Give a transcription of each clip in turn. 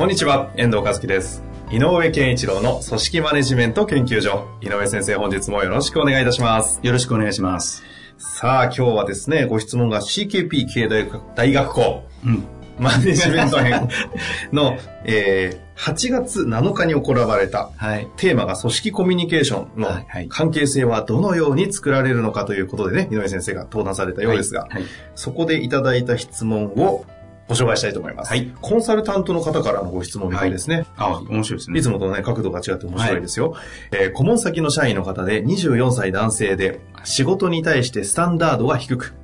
こんにちは、遠藤和樹です。井上健一郎の組織マネジメント研究所。井上先生、本日もよろしくお願いいたします。よろしくお願いします。さあ、今日はですね、ご質問が CKP 経営大学大学校うん。マネジメント編 の、えー8月7日に行われたはい。テーマが組織コミュニケーションのはいはい関係性はどのように作られるのかということでね、井上先生が登壇されたようですが、はい。そこでいただいた質問をご紹介したいと思います。はいコンサルタントの方からのご質問みたいですね。あ、面白いですね。いつもとね、角度が違って面白いですよ。えー顧問先の社員の方で24歳男性で、仕事に対してスタンダードが低く、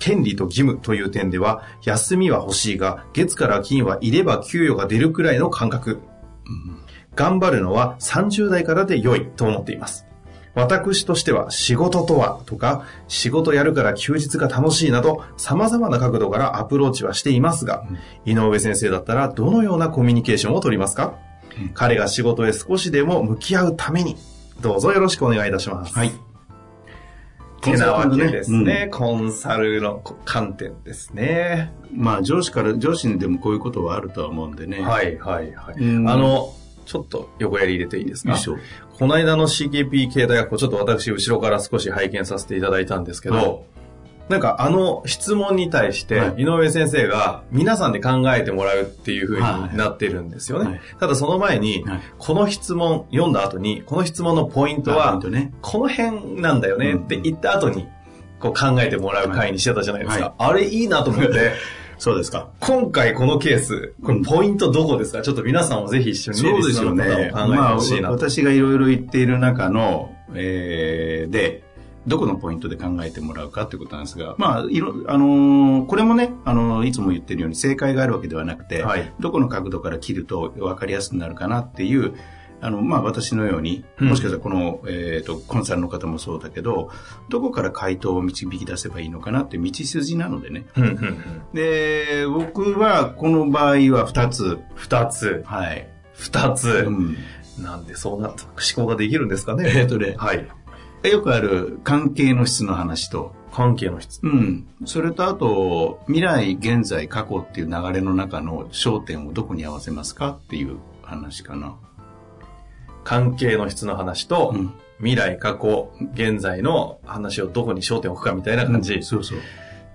権利と義務という点では、休みは欲しいが、月から金はいれば給与が出るくらいの感覚。頑張るのは30代からで良いと思っています。私としては仕事とはとか、仕事やるから休日が楽しいなど、様々な角度からアプローチはしていますが、井上先生だったらどのようなコミュニケーションを取りますか、うん彼が仕事へ少しでも向き合うために、どうぞよろしくお願いいたします。はい。てなわけですね。ねコンサルの観点ですね。まあ、上司から、上司にでもこういうことはあるとは思うんでね。。はいいはいはい。うんあの、ちょっと横やり入れていいですか？この間の CKP 系大学をちょっと私後ろから少し拝見させていただいたんですけど、はい。なんかあの質問に対してはい。井上先生が皆さんで考えてもらうっていう風はい。になってるんですよね。はい。ただその前に、はい。この質問読んだ後に、この質問のポイントは。この辺なんだよねって言った後に、こう考えてもらう回にしてたじゃないですか。はい。あれいいなと思って、そうですか。今回このケース、これポイントどこですか？ちょっと皆さんもぜひ一緒にね、そうですよね。まあ。私がいろいろ言っている中の、えー、で、どこのポイントで考えてもらうかってことなんですが、まあ、いろ、あのーこれもね、あのーいつも言ってるように正解があるわけではなくて、はいどこの角度から切ると分かりやすくなるかなっていう、あの、まあ、私のように、うんもしかしたらこの、えっ、と、コンサルの方もそうだけど、どこから回答を導き出せばいいのかなって道筋なのでね。うんうんうんで、僕はこの場合は2つ。二つ、はい。二つ。うんなんでそうなった思考ができるんですかね。えっとねはい。よくある関係の質の話と、関係の質。うん。それとあと、未来、現在、過去っていう流れの中の焦点をどこに合わせますかっていう話かな。関係の質の話と、うん。未来、過去、現在の話をどこに焦点を置くかみたいな感じ。そうそう。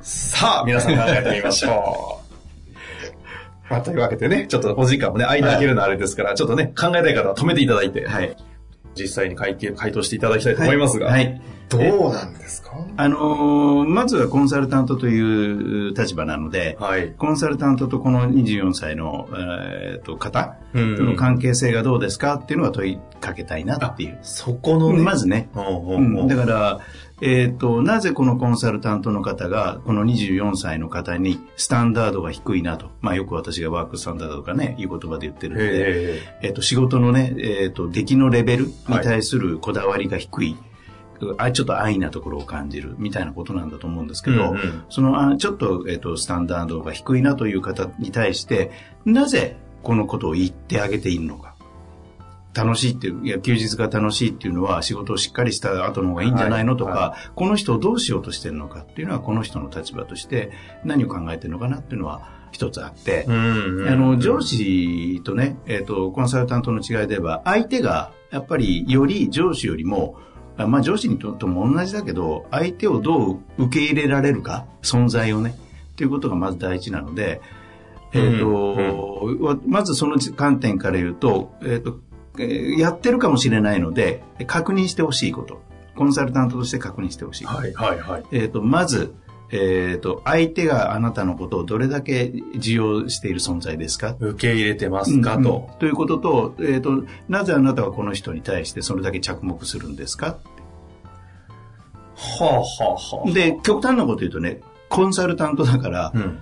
さあ、皆さん考えてみましょう。まあ、というわけでね、ちょっとお時間もね、間開けるのあれですから、ちょっとね、考えたい方は止めていただいて、はい。実際に回答回答していただきたいと思いますが、はい。どうなんですか？あのーまずはコンサルタントという立場なので、はい。コンサルタントとこの24歳の、えーと方うん。との関係性がどうですか？っていうのは問いかけたいなっていう。そこのね、まずね、うんうだから、えっ、と、なぜこのコンサルタントの方が、この24歳の方にスタンダードが低いなと。まあよく私がワークスタンダードとかね、いう言葉で言ってるんで、へえっ、と、仕事のね、えっ、と、出来のレベルに対するこだわりが低い。あちょっと安易なところを感じるみたいなことなんだと思うんですけど、うんうんそのあちょっと,、えっとスタンダードが低いなという方に対してなぜこのことを言ってあげているのか楽しいっていういや休日が楽しいっていうのは仕事をしっかりした後の方がいいんじゃないのとか、はこの人をどうしようとしてるのかっていうのはこの人の立場として何を考えてるのかなっていうのは一つあって、うんうんあの、上司とね、えっ、と、コンサルタントの違いで言えば、相手が、やっぱり、より上司よりも、あまあ上司にとっても同じだけど、相手をどう受け入れられるか、存在をね、っていうことがまず第一なので、えっ、と、わまずその観点から言うと、えっ、ーやってるかもしれないので、確認してほしいこと。コンサルタントとして確認してほしいこと。はいはいはい。えっ、と、まず、えっ、と、相手があなたのことをどれだけ受容している存在ですか？受け入れてますか？うんと。うんということと、えっ、と、なぜあなたはこの人に対してそれだけ着目するんですか？はあはあはあ。で、極端なこと言うとね、コンサルタントだから、うん。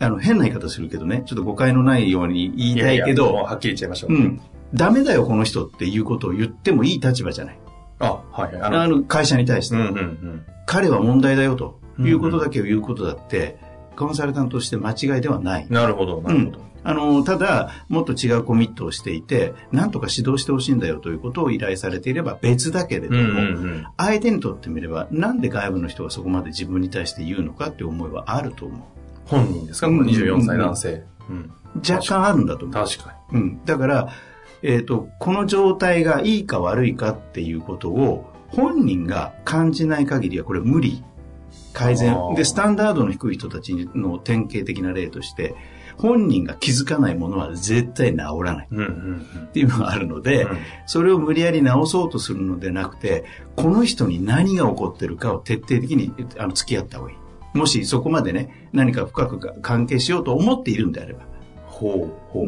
あの、変な言い方するけどね、ちょっと誤解のないように言いたいけど、ややもうはっきり言っちゃいましょう。うん。ダメだよ、この人っていうことを言ってもいい立場じゃない。あ、はい。ああの、会社に対して。うんうんうん。彼は問題だよということだけを言うことだって、コンサルタントとして間違いではない。なるほど、なるほど。あの、ただ、もっと違うコミットをしていて、なんとか指導してほしいんだよということを依頼されていれば別だけれども、うんうんうん。相手にとってみれば、なんで外部の人がそこまで自分に対して言うのかっていう思いはあると思う。本人ですか？この24歳男性。うん。若干あるんだと思う。確かうん。だから、えっ、と、この状態がいいか悪いかっていうことを、本人が感じない限りはこれ無理。改善で、スタンダードの低い人たちの典型的な例として、本人が気づかないものは絶対治らない。っていうのがあるので、うんそれを無理やり直そうとするのでなくて、この人に何が起こってるかを徹底的にあの付き合った方がいい。もしそこまでね、何か深く関係しようと思っているんであれば。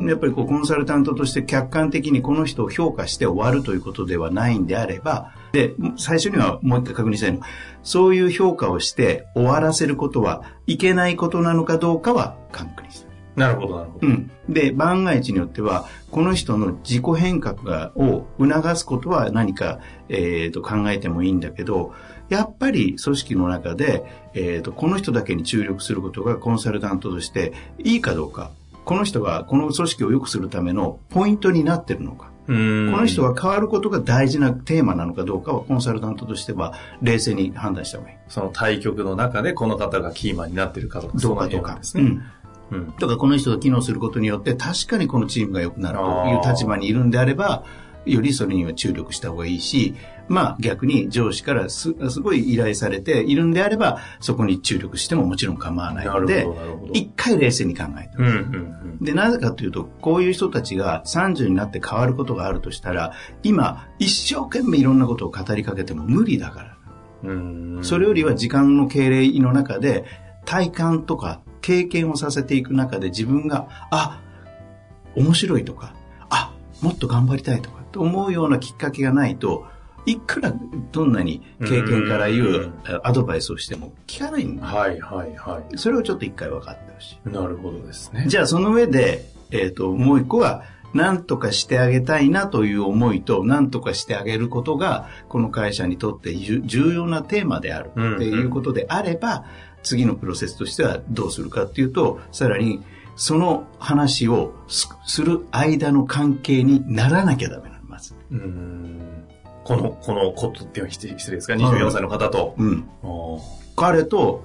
やっぱりこうコンサルタントとして客観的にこの人を評価して終わるということではないんであれば、で、最初にはもう一回確認したいのは、そういう評価をして終わらせることはいけないことなのかどうかは確認したい。なるほど、なるほど。うん。で、万が一によっては、この人の自己変革がを促すことは何か、えーと考えてもいいんだけど、やっぱり組織の中で、えーとこの人だけに注力することがコンサルタントとしていいかどうか、この人がこの組織を良くするためのポイントになってるのか。この人が変わることが大事なテーマなのかどうかはコンサルタントとしては冷静に判断した方がいい。その対局の中でこの方がキーマンになってるかどうか。どうかどうか。ですね。うん。うん。とか、この人が機能することによって、確かにこのチームが良くなるという立場にいるんであれば、よりそれには注力した方がいいし、まあ逆に上司からすすごい依頼されているんであれば、そこに注力してももちろん構わないので一回冷静に考えてうん、うん、で、なぜかというと、こういう人たちが30になって変わることがあるとしたら、今、一生懸命いろんなことを語りかけても無理だから。それよりは時間の経営の中で体感とか経験をさせていく中で自分が、あ、面白いとか、あ、もっと頑張りたいとかって思うようなきっかけがないと、いくらどんなに経験から言うアドバイスをしても聞かないんだ。はい、はい、はそれをちょっと一回分かってほしい。い。なるほどですね。じゃあその上で、えっ、と、もう一個は、何とかしてあげたいなという思いと、何とかしてあげることが、この会社にとって重重要なテーマであるうんっていうことであれば、次のプロセスとしてはどうするかっていうと、さらに、その話をすする間の関係にならなきゃダメまず。うーん。この、このことっていうのは失礼ですか ?24 歳の方と。うん。彼と、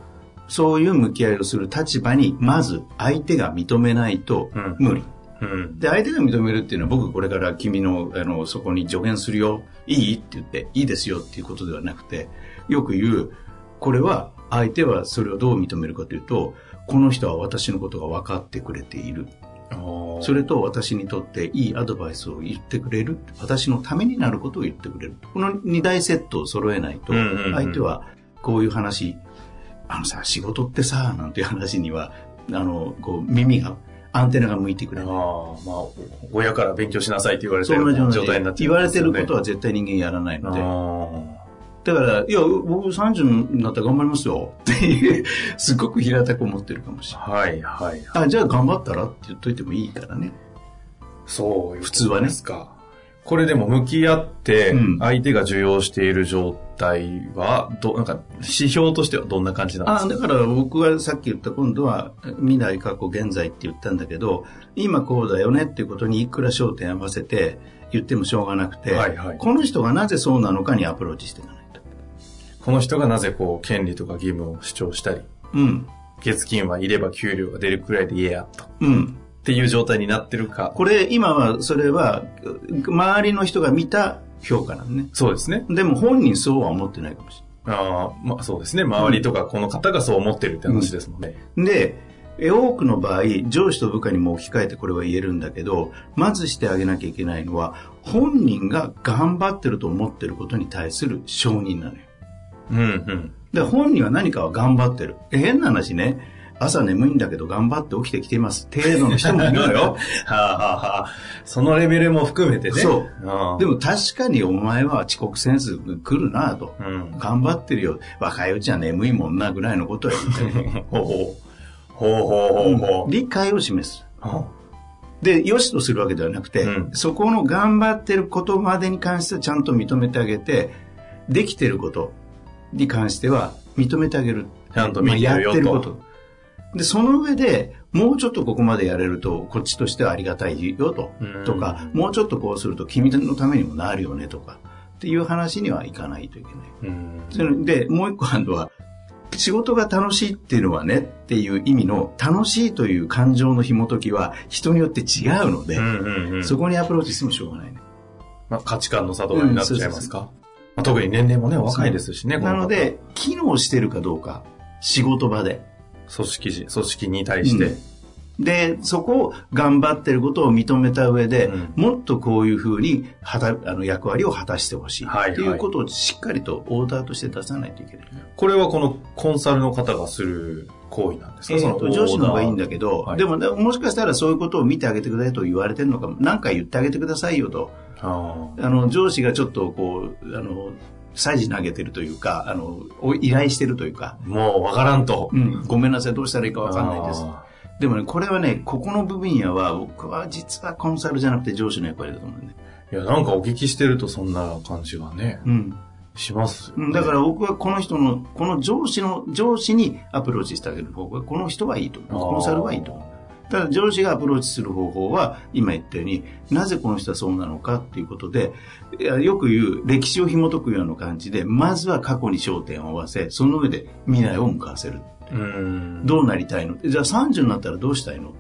そういう向き合いをする立場に、まず相手が認めないとうん無理。うん。で、相手が認めるっていうのは僕これから君の、あの、そこに助言するよ。いい？って言って、いいですよっていうことではなくて、よく言う、これは、相手はそれをどう認めるかというと、この人は私のことが分かってくれている。それと私にとっていいアドバイスを言ってくれる。私のためになることを言ってくれる。この二大セットを揃えないと相手はこういう話、あのさ、仕事ってさ、なんていう話には、あの、こう、耳が、アンテナが向いてくれない。ああ、まあ、親から勉強しなさいって言われてる状態になっちゃ言われてることはは絶対人間やらないので。あだから、いや、僕30になったら頑張りますよ。っていう、すごく平たく思ってるかもしれない。あ。はい、はい。あ、じゃあ頑張ったらって言っといてもいいからね。そう普通はねですか。これでも向き合ってうん、相手が受容している状態は、ど、なんか、指標としてはどんな感じなんですあ、かだから僕がさっき言った今度は、未来、過去、現在って言ったんだけど、今こうだよねっていうことにいくら焦点合わせて言ってもしょうがなくて、はいはいこの人がなぜそうなのかにアプローチしていかないと。この人がなぜこう、権利とか義務を主張したり、うん。月金はいれば給料が出るくらいで言えや、と。っうん。ていう状態になってるか。これ、今は、それは、周りの人が見た評価なのね。そうですね。でも本人そうは思ってないかもしああ、まあそうですね。周りとかこの方がそう思ってるって話ですもんね。れない。で、え多くの場合、上司と部下にも置き換えてこれは言えるんだけど、まずしてあげなきゃいけないのは、本人が頑張ってると思ってることに対する承認なのよ。うん、うん。で、本人は何かは頑張ってる。え変な話ね。朝眠いんだけど頑張って起きてきています。程度の人もいるのよ。はあ、はあはあ、そのレベルも含めてね。そうでも確かにお前は遅刻センス来るなと。うん。頑張ってるよ。若いうちは眠いもんなぐらいのことは言ってる。ほうほう。ほうほうほうほう。理解を示す。はで、良しとするわけではなくて、うんそこの頑張ってることまでに関してはちゃんと認めてあげて、できてることに関しては認めてあげる。ちゃんと見てるよまあやってるとこと。で、その上で、もうちょっとここまでやれると、こっちとしてはありがたいよとうん。とか、もうちょっとこうすると君のためにもなるよねとか、っていう話にはいかないといけない。で、もう一個あるのは、仕事が楽しいっていうのはねっていう意味の楽しいという感情の紐解きは人によって違うので、うんうんうんそこにアプローチしてもしょうがないね。まあ、価値観の差とかになっちゃいますか、まあ、特に年齢もね、若いですしね、なので、機能してるかどうか、仕事場で。組織時、組織に対して。で、そこを頑張ってることを認めた上で、うんもっとこういうふうにはたあの役割を果たしてほしい。はいはいっていうことをしっかりとオーダーとして出さないといけない。これはこのコンサルの方がする行為なんですか、えー上司の方がいいんだけど、はいでもねもしかしたらそういうことを見てあげてくださいと言われてるのかも、何か言ってあげてくださいよと。ああの、上司がちょっとこう、あの、サジ投げてるというか、あの、お依頼してるというか、ーもうわからんと。うん、ごめんなさい、どうしたらいいかわかんないです。あでもね、これはね、ここの部分野は、僕は実はコンサルじゃなくて上司の役割だと思うんね。ーいや、なんかお聞きしてるとそんな感じがね、うん。しますよね、うんだから僕はこの人の、この上司の、上司にアプローチしてあげる方法は、この人はいいと思う。コンサルはいいと思う。ただ上司がアプローチする方法は、今言ったように、なぜこの人はそうなのかっていうことで、よく言う歴史を紐解くような感じで、まずは過去に焦点を合わせ、その上で未来を向かわせる。うん。どうなりたいの？じゃあ30になったらどうしたいの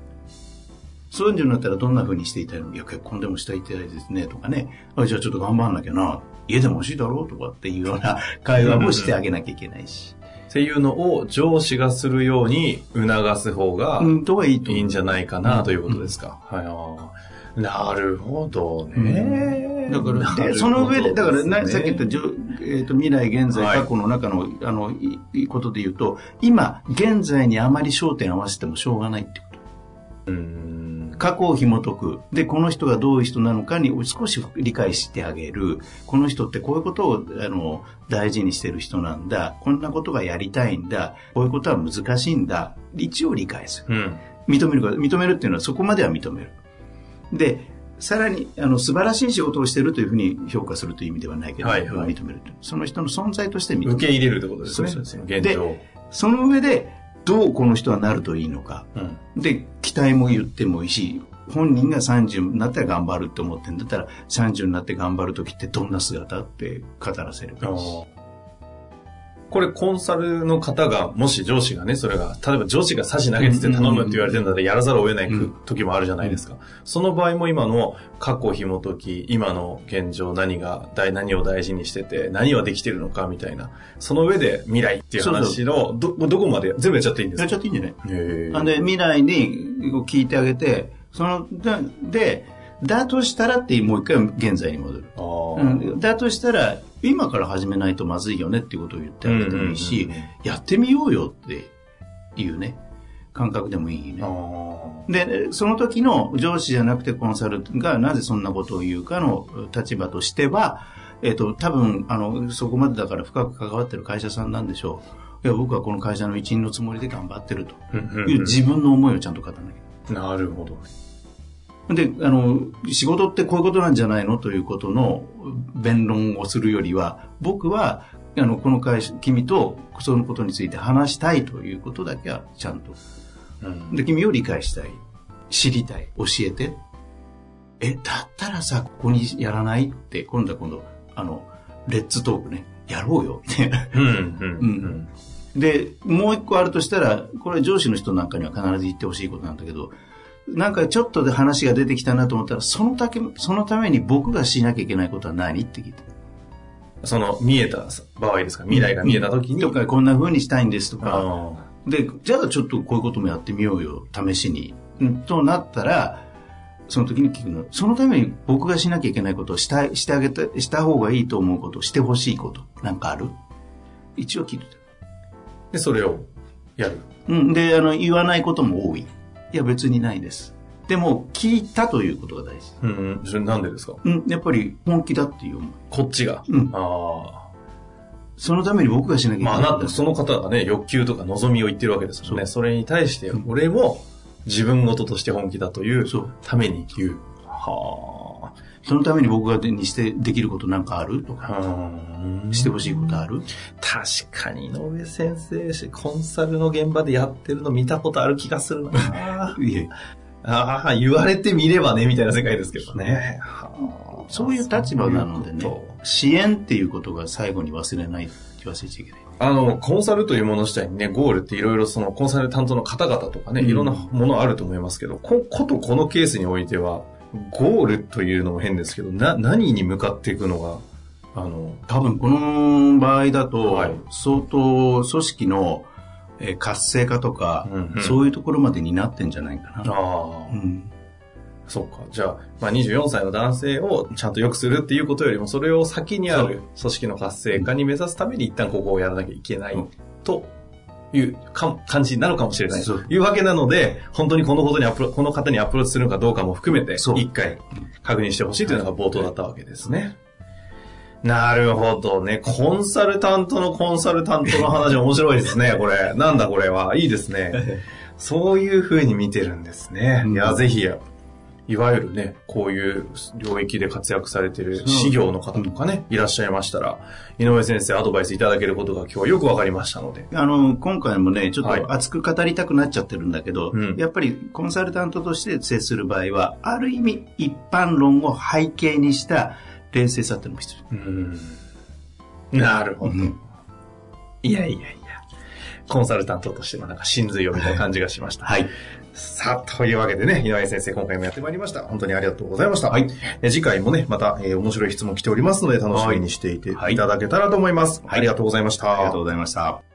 ？30になったらどんな風にしていたいのいや、結婚でもしたいってですね、とかね。あじゃあちょっと頑張んなきゃな。家でも欲しいだろうとかっていうような会話もしてあげなきゃいけないし。っていうのを上司がするように促す方がいいんじゃないかなということですか。はいあー。なるほどね。だから、で、その上で、だから、ねさっき言ったじょ、えーと未来、現在、はい過去の中の、あの、いいいことで言うと、今、現在にあまり焦点合わせてもしょうがないって。過去を紐解く。で、この人がどういう人なのかに少し理解してあげる。この人ってこういうことを、あの、大事にしてる人なんだ。こんなことがやりたいんだ。こういうことは難しいんだ。一応理解する。うん。認めるか、認めるっていうのはそこまでは認める。で、さらに、あの、素晴らしい仕事をしてるというふうに評価するという意味ではないけど、はいはい認める。その人の存在として認める。受け入れるってことですね。そうそうそう現状。その上で、どうこの人はなるといいのか。うん。で、期待も言ってもいいし、本人が30になったら頑張るって思ってんだったら、30になって頑張る時ってどんな姿って語らせるかし。これコンサルの方が、もし上司がね、それが、例えば上司が差し投げてて頼むって言われてるんだったらやらざるを得ないうん時もあるじゃないですか。その場合も今の過去紐解き、今の現状何が、大何を大事にしてて、何はできてるのかみたいな。その上で未来っていう話の、ど、どこまで全部やっちゃっていいんですか？やっちゃっていいんじゃない？へーあで、未来に聞いてあげて、その、で、でだとしたらってもう一回現在に戻る。うん、だとしたら、今から始めないとまずいよねっていうことを言ってあげてもいいし、やってみようよっていうね、感覚でもいいね。あで、その時の上司じゃなくてコンサルがなぜそんなことを言うかの立場としては、えっ、と、多分、あの、そこまでだから深く関わってる会社さんなんでしょう。いや、僕はこの会社の一員のつもりで頑張ってるという自分の思いをちゃんと語らなきゃ。なるほど。で、あの、仕事ってこういうことなんじゃないのということの弁論をするよりは、僕は、あの、この会社、君とそのことについて話したいということだけはちゃんと。うんで、君を理解したい。知りたい。教えて。え、だったらさ、ここにやらないって、今度は今度、あの、レッツトークね。やろうよ。みたいな。うんうんうんで、もう一個あるとしたら、これは上司の人なんかには必ず言ってほしいことなんだけど、なんかちょっとで話が出てきたなと思ったら、そのたけそのために僕がしなきゃいけないことは何って聞いた。その見えた場合ですか？未来が見えた時に。とか、こんな風にしたいんですとか、あで、じゃあちょっとこういうこともやってみようよ、試しに。うんとなったら、その時に聞くの。そのために僕がしなきゃいけないことをしたしてあげた、した方がいいと思うこと、してほしいこと、なんかある？一応聞いてた。ーで、それをやる。うん。で、あの、言わないことも多い。いや、別にないです。でも、聞いたということが大事。うんうん。それなんでですか？うん。やっぱり本気だっていう思い。こっちが？うんああ。そのために僕がしなきゃいけない。まあ、なんとその方がね、欲求とか望みを言ってるわけですもんね。それに対して、俺も自分事として本気だというために言う。はそのために僕がにしてできることなんかあるとあ。か、うんしてほしいことある？確かに井上先生、コンサルの現場でやってるの見たことある気がするな。いえ、ああ、言われてみればね、みたいな世界ですけどね。はあそういう立場なのでね支援っていうことが最後に忘れない、忘れちゃいけない。とあの、コンサルというもの自体にね、ゴールっていろいろそのコンサル担当の方々とかね、うんいろんなものあると思いますけど、こことこのケースにおいては、ゴールというのも変ですけど、な、何に向かっていくのが、あの、多分この場合だと、はい。相当組織のえー活性化とか、うんうん。そういうところまでになってんじゃないかな。ああ、うん。そうか。じゃあ、まあ、24歳の男性をちゃんと良くするっていうことよりも、それを先にある組織の活性化に目指すために一旦ここをやらなきゃいけないうんというか感じになるかもしれないというわけなので、本当にこのことにアプロこの方にアプローチするのかどうかも含めて、一回確認してほしいというのが冒頭だったわけですね。なるほどね。コンサルタントのコンサルタントの話面白いですね、これ。なんだこれは。いいですね。そういう風に見てるんですね。うんいや、ぜひ、いわゆるね、こういう領域で活躍されてる事業の方とかね、いらっしゃいましたら、井上先生アドバイスいただけることが今日はよくわかりましたので。あの、今回もね、ちょっはいと熱く語りたくなっちゃってるんだけど、うんやっぱりコンサルタントとして接する場合は、ある意味一般論を背景にした冷静さっていうのも必うん。なるほ要。ど。いやいやいや。コンサルタントとしてのなんか真髄を見た感じがしました。はい。さあ、というわけでね、井上先生、今回もやってまいりました。本当にありがとうございました。はい。え次回もね、また、えー面白い質問来ておりますので、楽しみにしていていはいただけたらと思います。はいありがとうございました。ありがとうございました。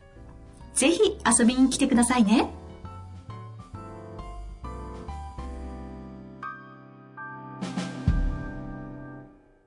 ぜひ遊びに来てくださいね。